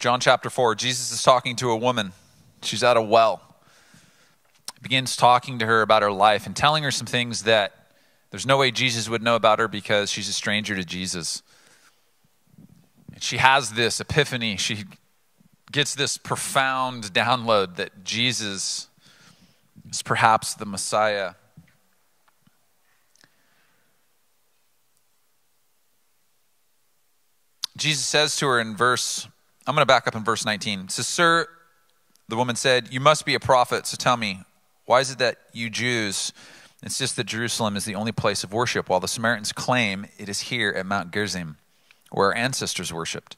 John chapter 4, Jesus is talking to a woman. She's at a well. He begins talking to her about her life and telling her some things that there's no way Jesus would know about her because she's a stranger to Jesus. And she has this epiphany. She gets this profound download that Jesus is perhaps the Messiah. Jesus says to her in verse, I'm going to back up in verse 19. It says, Sir, the woman said, You must be a prophet, so tell me, why is it that you Jews insist that Jerusalem is the only place of worship, while the Samaritans claim it is here at Mount Gerizim, where our ancestors worshipped?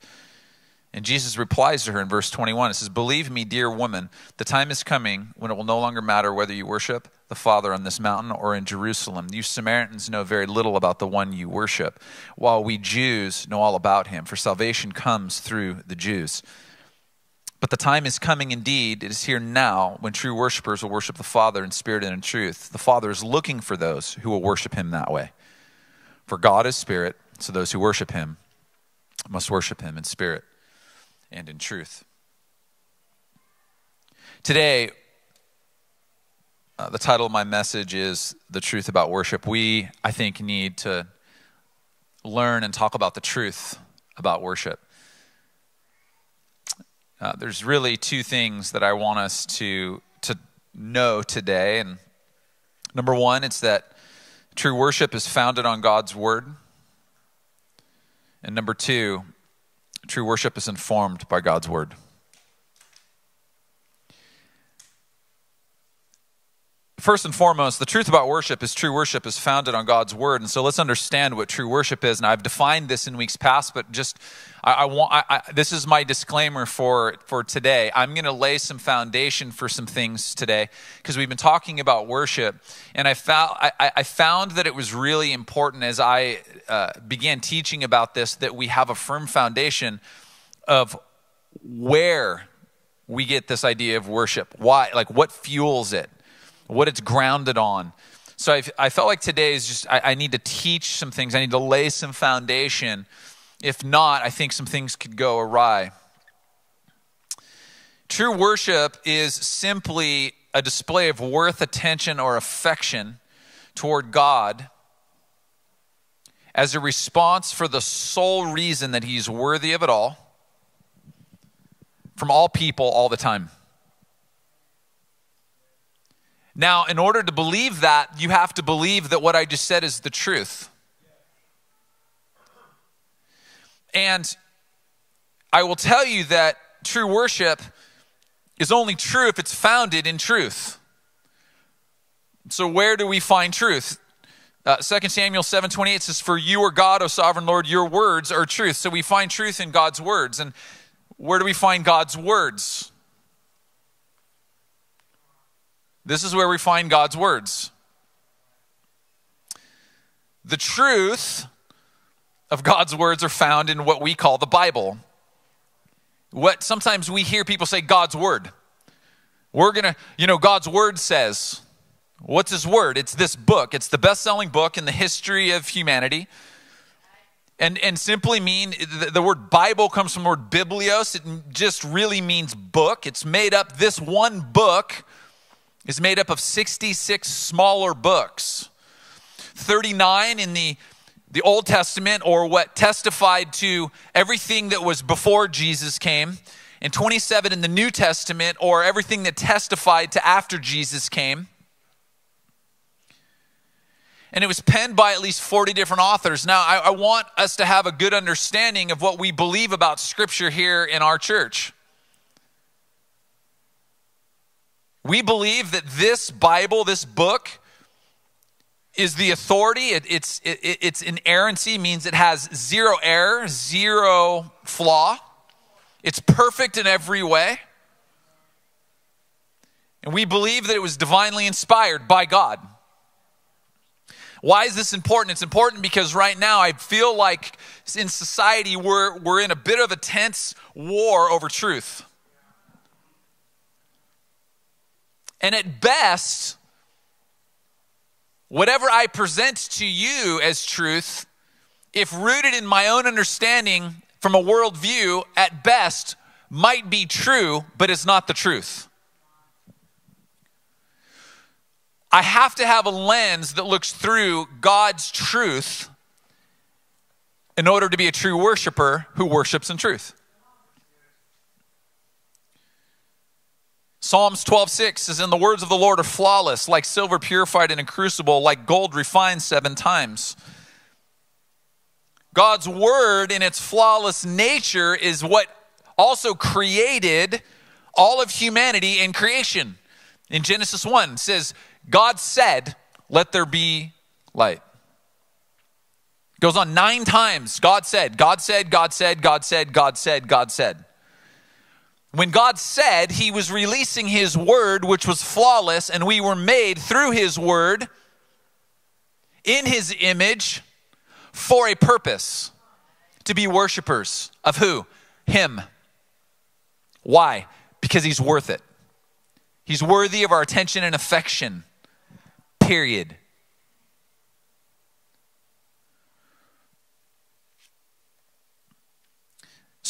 And Jesus replies to her in verse 21. It says, Believe me, dear woman, the time is coming when it will no longer matter whether you worship the Father on this mountain or in Jerusalem. You Samaritans know very little about the one you worship, while we Jews know all about him, for salvation comes through the Jews. But the time is coming indeed, it is here now, when true worshipers will worship the Father in spirit and in truth. The Father is looking for those who will worship him that way. For God is spirit, so those who worship him must worship him in spirit and in truth. Today, uh, the title of my message is The Truth About Worship. We, I think, need to learn and talk about the truth about worship. Uh, there's really two things that I want us to, to know today. And number one, it's that true worship is founded on God's word. And number two, True worship is informed by God's word. First and foremost, the truth about worship is true worship is founded on God's word. And so let's understand what true worship is. And I've defined this in weeks past, but just I, I want I, I, this is my disclaimer for for today. I'm going to lay some foundation for some things today because we've been talking about worship, and I found I, I found that it was really important as I uh, began teaching about this that we have a firm foundation of where we get this idea of worship. Why, like, what fuels it, what it's grounded on. So I, I felt like today is just I, I need to teach some things. I need to lay some foundation if not, I think some things could go awry. True worship is simply a display of worth, attention, or affection toward God as a response for the sole reason that He's worthy of it all from all people all the time. Now, in order to believe that, you have to believe that what I just said is the truth. And I will tell you that true worship is only true if it's founded in truth. So, where do we find truth? Uh, 2 Samuel 7 28 says, For you are God, O sovereign Lord, your words are truth. So, we find truth in God's words. And where do we find God's words? This is where we find God's words. The truth of God's words are found in what we call the Bible. What sometimes we hear people say God's word. We're going to, you know, God's word says, what's his word? It's this book. It's the best-selling book in the history of humanity. And, and simply mean the, the word Bible comes from the word biblios. It just really means book. It's made up, this one book is made up of 66 smaller books. 39 in the the Old Testament, or what testified to everything that was before Jesus came, and 27 in the New Testament, or everything that testified to after Jesus came. And it was penned by at least 40 different authors. Now, I, I want us to have a good understanding of what we believe about Scripture here in our church. We believe that this Bible, this book, is the authority. It, it's, it, its inerrancy means it has zero error, zero flaw. It's perfect in every way. And we believe that it was divinely inspired by God. Why is this important? It's important because right now I feel like in society we're, we're in a bit of a tense war over truth. And at best, whatever I present to you as truth, if rooted in my own understanding from a worldview, at best, might be true, but it's not the truth. I have to have a lens that looks through God's truth in order to be a true worshiper who worships in truth. Psalms 12:6 says, "In the words of the Lord are flawless, like silver purified in a crucible, like gold refined seven times." God's word in its flawless nature is what also created all of humanity in creation. In Genesis 1 says, God said, "Let there be light." Goes on 9 times. God said, God said, God said, God said, God said, God said. When God said he was releasing his word, which was flawless, and we were made through his word in his image for a purpose to be worshipers of who? Him. Why? Because he's worth it. He's worthy of our attention and affection. Period.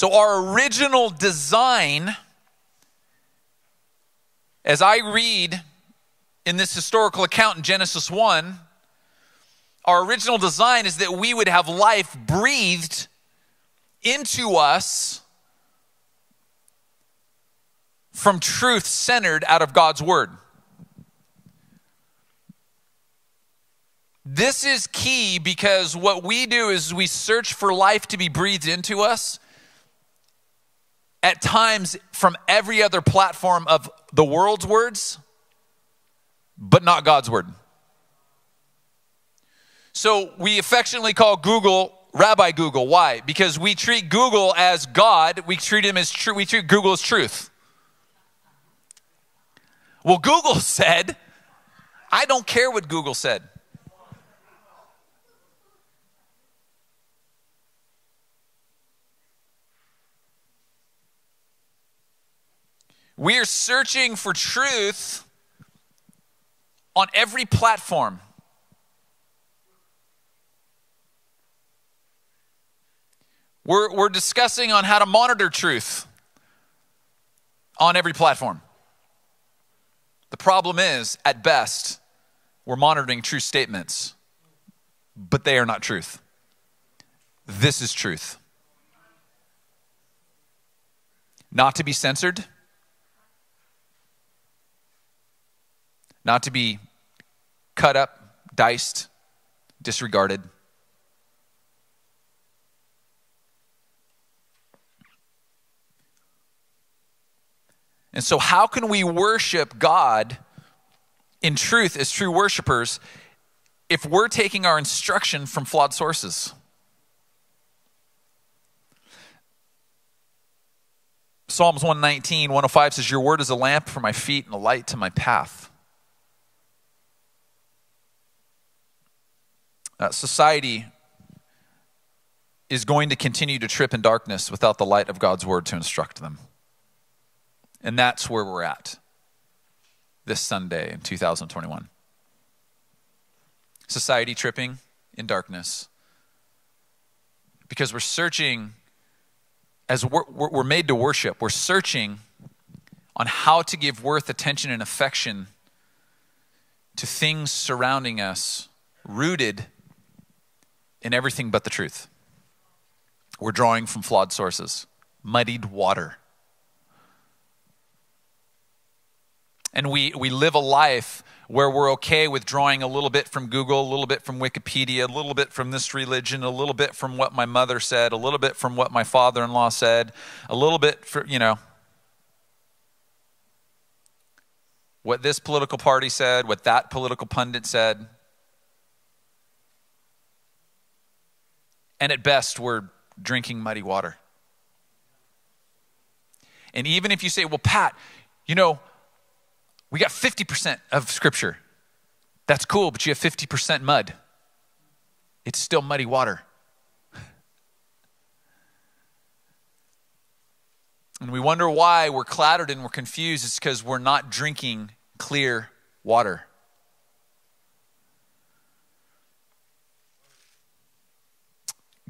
So, our original design, as I read in this historical account in Genesis 1, our original design is that we would have life breathed into us from truth centered out of God's Word. This is key because what we do is we search for life to be breathed into us at times from every other platform of the world's words, but not God's word. So we affectionately call Google Rabbi Google. Why? Because we treat Google as God. We treat him as true. We treat Google as truth. Well, Google said, I don't care what Google said. We are searching for truth on every platform. We're, we're discussing on how to monitor truth on every platform. The problem is, at best, we're monitoring true statements, but they are not truth. This is truth. Not to be censored, not to be cut up, diced, disregarded. And so, how can we worship God in truth as true worshipers if we're taking our instruction from flawed sources? Psalms 119, 105 says, Your word is a lamp for my feet and a light to my path. Uh, society is going to continue to trip in darkness without the light of God's word to instruct them. And that's where we're at this Sunday in 2021. Society tripping in darkness because we're searching, as we're, we're made to worship, we're searching on how to give worth, attention, and affection to things surrounding us rooted in everything but the truth. We're drawing from flawed sources, muddied water. and we, we live a life where we're okay with drawing a little bit from Google, a little bit from Wikipedia, a little bit from this religion, a little bit from what my mother said, a little bit from what my father in law said, a little bit for, you know, what this political party said, what that political pundit said. And at best, we're drinking muddy water. And even if you say, well, Pat, you know, we got 50% of Scripture. That's cool, but you have 50% mud. It's still muddy water. And we wonder why we're clouded and we're confused. It's because we're not drinking clear water.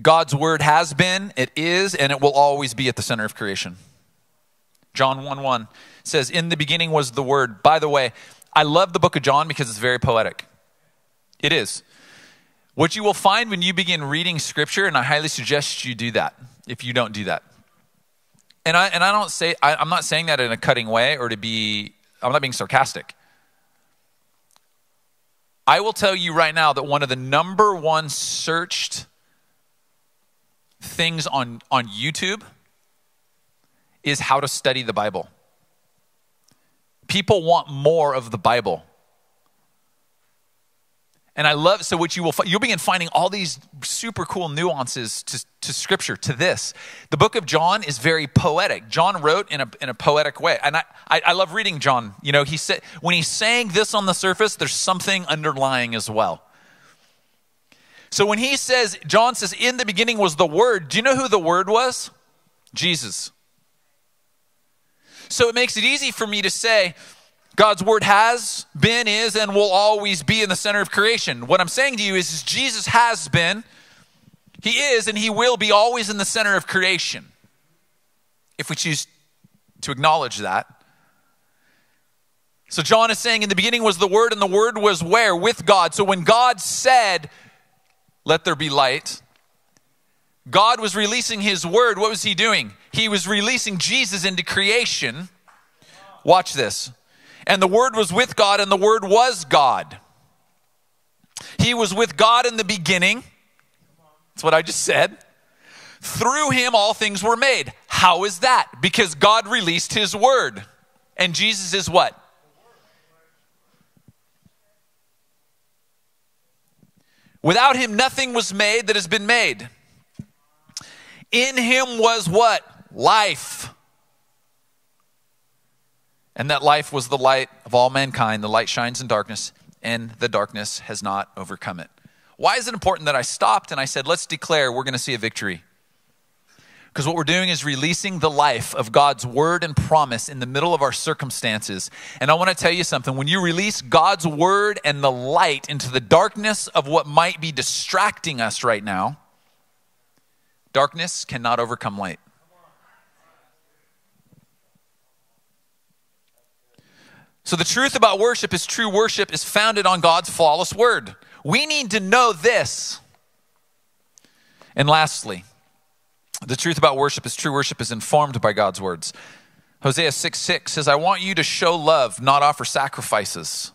God's word has been, it is, and it will always be at the center of creation. John 1 1 says, In the beginning was the Word. By the way, I love the book of John because it's very poetic. It is. What you will find when you begin reading scripture, and I highly suggest you do that if you don't do that. And I, and I don't say, I, I'm not saying that in a cutting way or to be, I'm not being sarcastic. I will tell you right now that one of the number one searched things on, on YouTube is how to study the Bible. People want more of the Bible. And I love, so what you will, you'll begin finding all these super cool nuances to, to scripture, to this. The book of John is very poetic. John wrote in a, in a poetic way. And I, I, I love reading John. You know, he said, when he's saying this on the surface, there's something underlying as well. So when he says, John says, in the beginning was the Word, do you know who the Word was? Jesus. So it makes it easy for me to say, God's word has been, is, and will always be in the center of creation. What I'm saying to you is, is Jesus has been, he is, and he will be always in the center of creation. If we choose to acknowledge that. So John is saying, in the beginning was the Word, and the Word was where? With God. So when God said, Let there be light, God was releasing His Word. What was He doing? He was releasing Jesus into creation. Watch this. And the Word was with God, and the Word was God. He was with God in the beginning. That's what I just said. Through him, all things were made. How is that? Because God released his word. And Jesus is what? Without him, nothing was made that has been made. In him was what? Life. And that life was the light of all mankind. The light shines in darkness, and the darkness has not overcome it. Why is it important that I stopped and I said, let's declare we're going to see a victory? Because what we're doing is releasing the life of God's word and promise in the middle of our circumstances. And I want to tell you something. When you release God's word and the light into the darkness of what might be distracting us right now, darkness cannot overcome light. So, the truth about worship is true worship is founded on God's flawless word. We need to know this. And lastly, the truth about worship is true worship is informed by God's words. Hosea 6 6 says, I want you to show love, not offer sacrifices.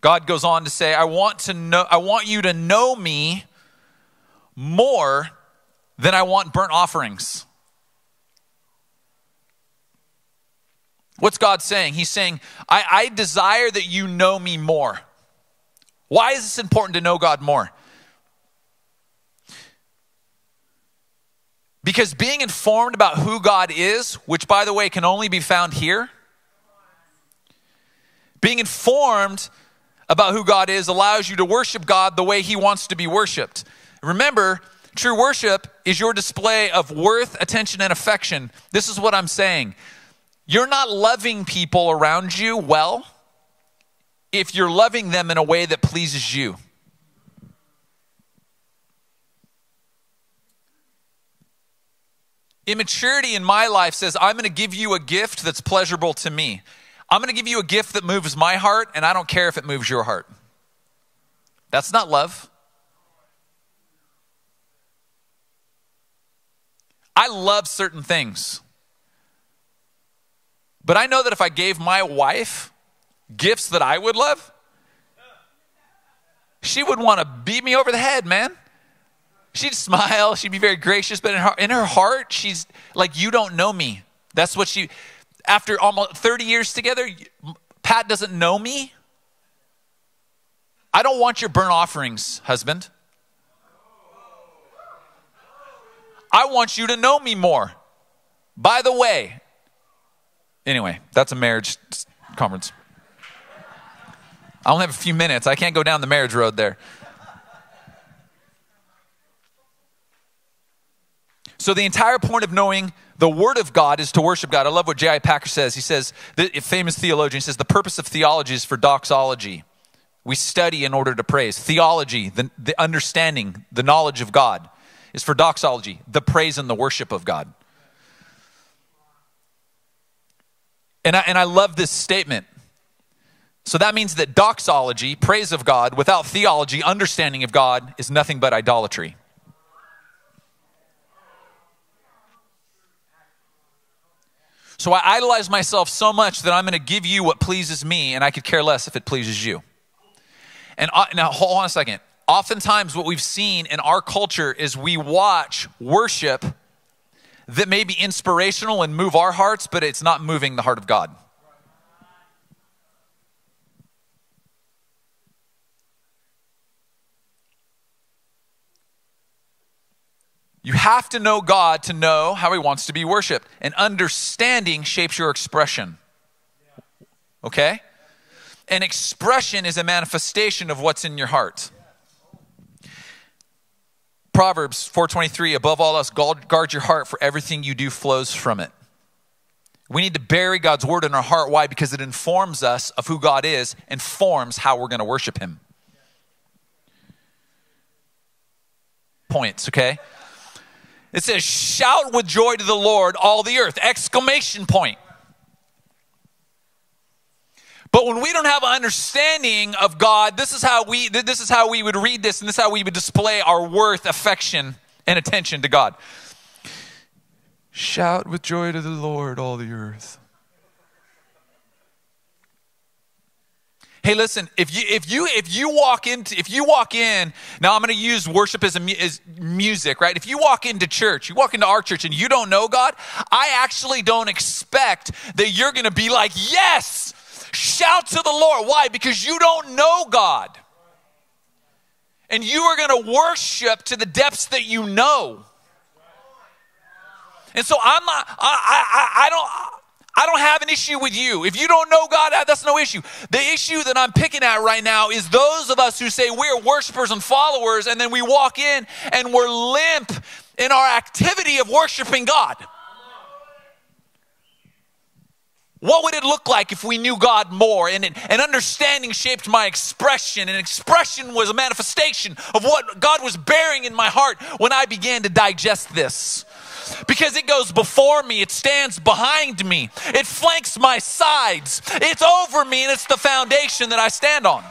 God goes on to say, I want to know, I want you to know me more than I want burnt offerings. What's God saying? He's saying, I, I desire that you know me more. Why is this important to know God more? Because being informed about who God is, which by the way can only be found here, being informed about who God is allows you to worship God the way He wants to be worshiped. Remember, true worship is your display of worth, attention, and affection. This is what I'm saying. You're not loving people around you well if you're loving them in a way that pleases you. Immaturity in my life says, I'm going to give you a gift that's pleasurable to me. I'm going to give you a gift that moves my heart, and I don't care if it moves your heart. That's not love. I love certain things. But I know that if I gave my wife gifts that I would love, she would want to beat me over the head, man. She'd smile, she'd be very gracious, but in her, in her heart, she's like, You don't know me. That's what she, after almost 30 years together, Pat doesn't know me. I don't want your burnt offerings, husband. I want you to know me more. By the way, Anyway, that's a marriage conference. I only have a few minutes. I can't go down the marriage road there. So, the entire point of knowing the Word of God is to worship God. I love what J.I. Packer says. He says, the famous theologian, he says, the purpose of theology is for doxology. We study in order to praise. Theology, the, the understanding, the knowledge of God, is for doxology, the praise and the worship of God. And I, and I love this statement. So that means that doxology, praise of God, without theology, understanding of God, is nothing but idolatry. So I idolize myself so much that I'm going to give you what pleases me, and I could care less if it pleases you. And uh, now, hold on a second. Oftentimes, what we've seen in our culture is we watch worship that may be inspirational and move our hearts, but it's not moving the heart of God. You have to know God to know how He wants to be worshiped. And understanding shapes your expression. Okay? An expression is a manifestation of what's in your heart. Proverbs 4:23 above all else guard your heart for everything you do flows from it. We need to bury God's word in our heart why? Because it informs us of who God is and forms how we're going to worship him. Points, okay? It says, shout with joy to the Lord, all the earth. Exclamation point. But when we don't have an understanding of God, this is how we this is how we would read this, and this is how we would display our worth, affection, and attention to God. Shout with joy to the Lord, all the earth. Hey, listen, if you if you if you walk into if you walk in, now I'm going to use worship as, a, as music, right? If you walk into church, you walk into our church and you don't know God, I actually don't expect that you're going to be like, "Yes, shout to the Lord." Why? Because you don't know God. And you are going to worship to the depths that you know. And so I'm not I I I don't I don't have an issue with you. If you don't know God, that's no issue. The issue that I'm picking at right now is those of us who say we're worshipers and followers, and then we walk in and we're limp in our activity of worshiping God. What would it look like if we knew God more and, and understanding shaped my expression? And expression was a manifestation of what God was bearing in my heart when I began to digest this because it goes before me, it stands behind me, it flanks my sides, it's over me, and it's the foundation that I stand on.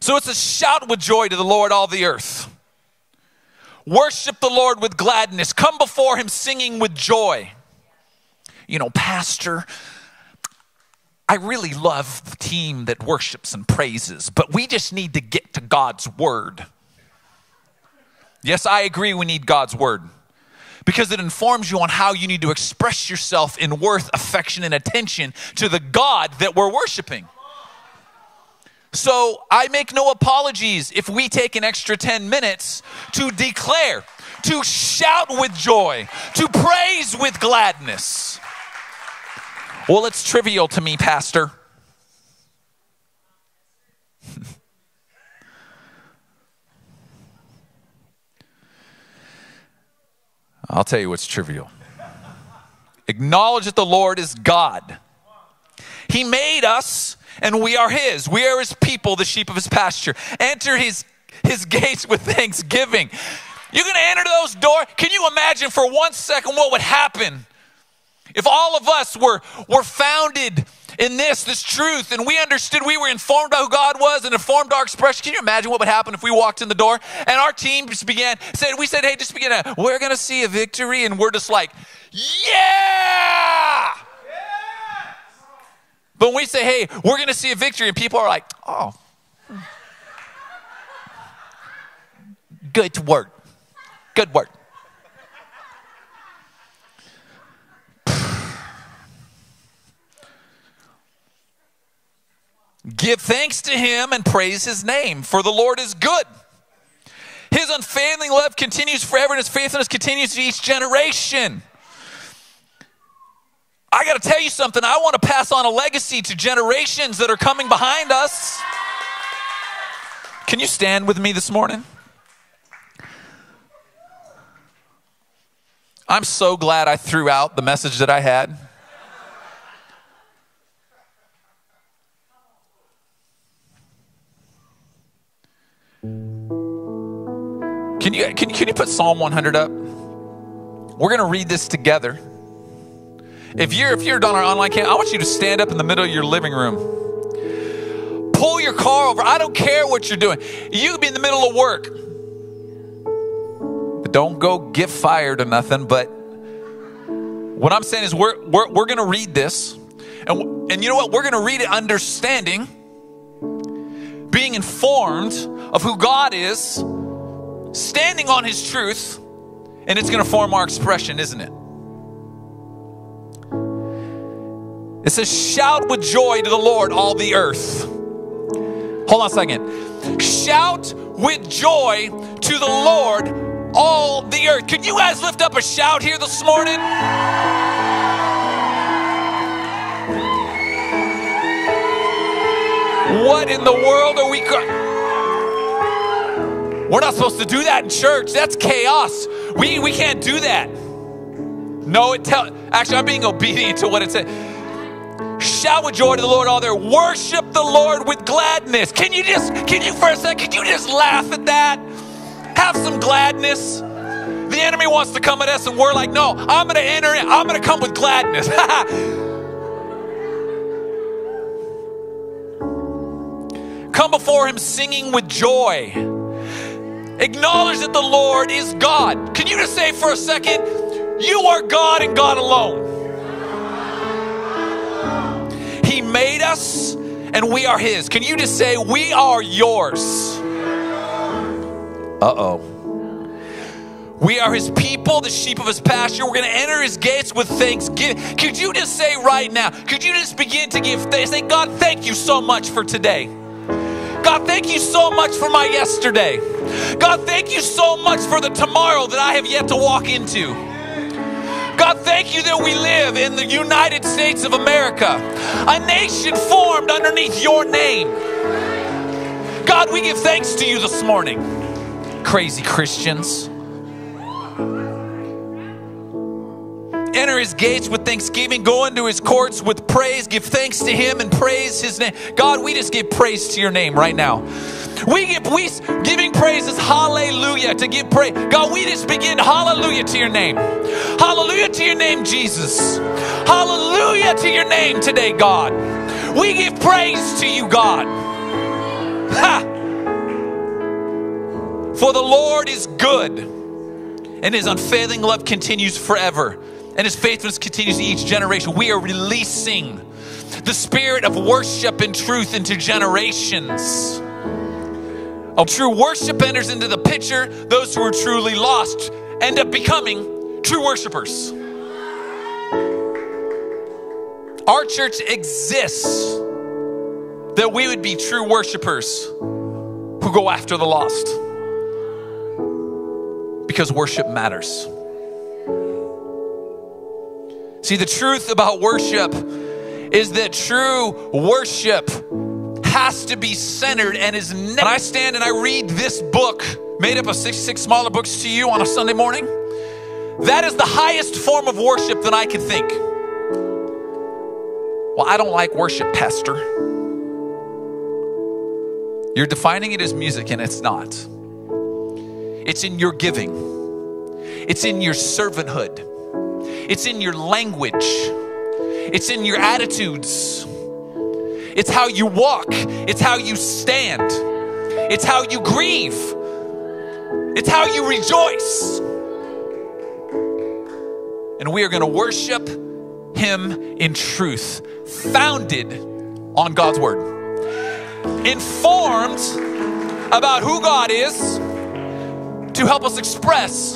So it's a shout with joy to the Lord, all the earth. Worship the Lord with gladness. Come before him singing with joy. You know, Pastor, I really love the team that worships and praises, but we just need to get to God's word. Yes, I agree we need God's word because it informs you on how you need to express yourself in worth, affection, and attention to the God that we're worshiping. So I make no apologies if we take an extra 10 minutes to declare, to shout with joy, to praise with gladness. Well, it's trivial to me, Pastor. I'll tell you what's trivial. Acknowledge that the Lord is God. He made us and we are his. We are his people, the sheep of his pasture. Enter his his gates with thanksgiving. You're going to enter those doors. Can you imagine for one second what would happen if all of us were, were founded in this, this truth, and we understood we were informed about who God was and informed our expression, can you imagine what would happen if we walked in the door and our team just began, said, we said, hey, just begin we're going to see a victory, and we're just like, yeah! But when we say, hey, we're going to see a victory, and people are like, oh, good work. Good work. Give thanks to him and praise his name, for the Lord is good. His unfailing love continues forever, and his faithfulness continues to each generation. I got to tell you something. I want to pass on a legacy to generations that are coming behind us. Can you stand with me this morning? I'm so glad I threw out the message that I had. Can you, can, can you put Psalm 100 up? We're going to read this together. If you're if you're on our online camp, I want you to stand up in the middle of your living room. Pull your car over. I don't care what you're doing. You could be in the middle of work. Don't go get fired or nothing. But what I'm saying is we're we're, we're gonna read this. And, and you know what? We're gonna read it understanding, being informed of who God is, standing on his truth, and it's gonna form our expression, isn't it? It says, Shout with joy to the Lord, all the earth. Hold on a second. Shout with joy to the Lord, all the earth. Can you guys lift up a shout here this morning? What in the world are we? We're not supposed to do that in church. That's chaos. We we can't do that. No, it tell. Actually, I'm being obedient to what it said. Shout with joy to the Lord all there. Worship the Lord with gladness. Can you just, can you for a second, can you just laugh at that? Have some gladness. The enemy wants to come at us and we're like, no, I'm going to enter in. I'm going to come with gladness. come before him singing with joy. Acknowledge that the Lord is God. Can you just say for a second, you are God and God alone? He made us and we are His. Can you just say, We are yours? Uh oh. We are his people, the sheep of his pasture. We're going to enter his gates with thanksgiving. Could you just say right now, could you just begin to give thanks? Say, God, thank you so much for today. God, thank you so much for my yesterday. God, thank you so much for the tomorrow that I have yet to walk into. God, thank you that we live in the United States of America, a nation formed underneath your name. God, we give thanks to you this morning. Crazy Christians. Enter his gates with thanksgiving, go into his courts with praise, give thanks to him and praise his name. God, we just give praise to your name right now. We give we giving praises, hallelujah, to give praise. God, we just begin hallelujah to your name. Hallelujah to your name, Jesus. Hallelujah to your name today, God. We give praise to you, God. Ha! For the Lord is good, and his unfailing love continues forever and his faithfulness continues to each generation. We are releasing the spirit of worship and truth into generations. A true worship enters into the picture. Those who are truly lost end up becoming true worshipers. Our church exists that we would be true worshipers who go after the lost because worship matters. See, the truth about worship is that true worship has to be centered and is. Ne- when I stand and I read this book, made up of 66 smaller books to you on a Sunday morning, that is the highest form of worship that I can think. Well, I don't like worship, Pastor. You're defining it as music, and it's not. It's in your giving, it's in your servanthood. It's in your language, it's in your attitudes, it's how you walk, it's how you stand, it's how you grieve, it's how you rejoice. And we are going to worship Him in truth, founded on God's Word, informed about who God is to help us express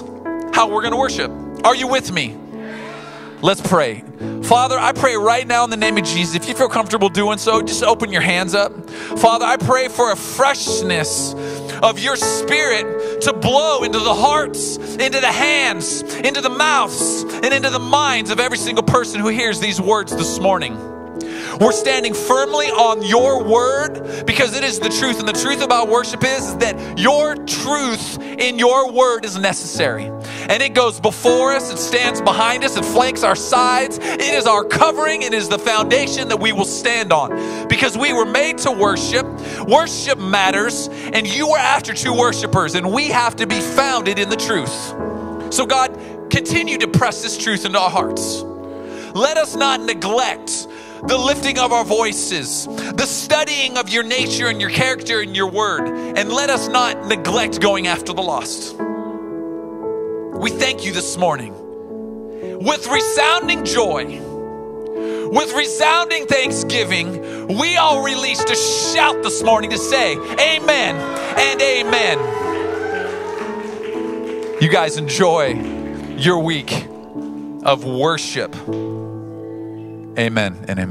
how we're going to worship. Are you with me? Let's pray. Father, I pray right now in the name of Jesus, if you feel comfortable doing so, just open your hands up. Father, I pray for a freshness of your spirit to blow into the hearts, into the hands, into the mouths, and into the minds of every single person who hears these words this morning. We're standing firmly on your word because it is the truth. And the truth about worship is, that your truth in your word is necessary. and it goes before us, it stands behind us, it flanks our sides. It is our covering, it is the foundation that we will stand on because we were made to worship. Worship matters, and you are after true worshipers, and we have to be founded in the truth. So, God, continue to press this truth into our hearts. Let us not neglect the lifting of our voices, the studying of your nature and your character and your word, and let us not neglect going after the lost. We thank you this morning with resounding joy, with resounding thanksgiving. We all released a shout this morning to say, Amen and Amen. You guys enjoy your week of worship. Amen and amen.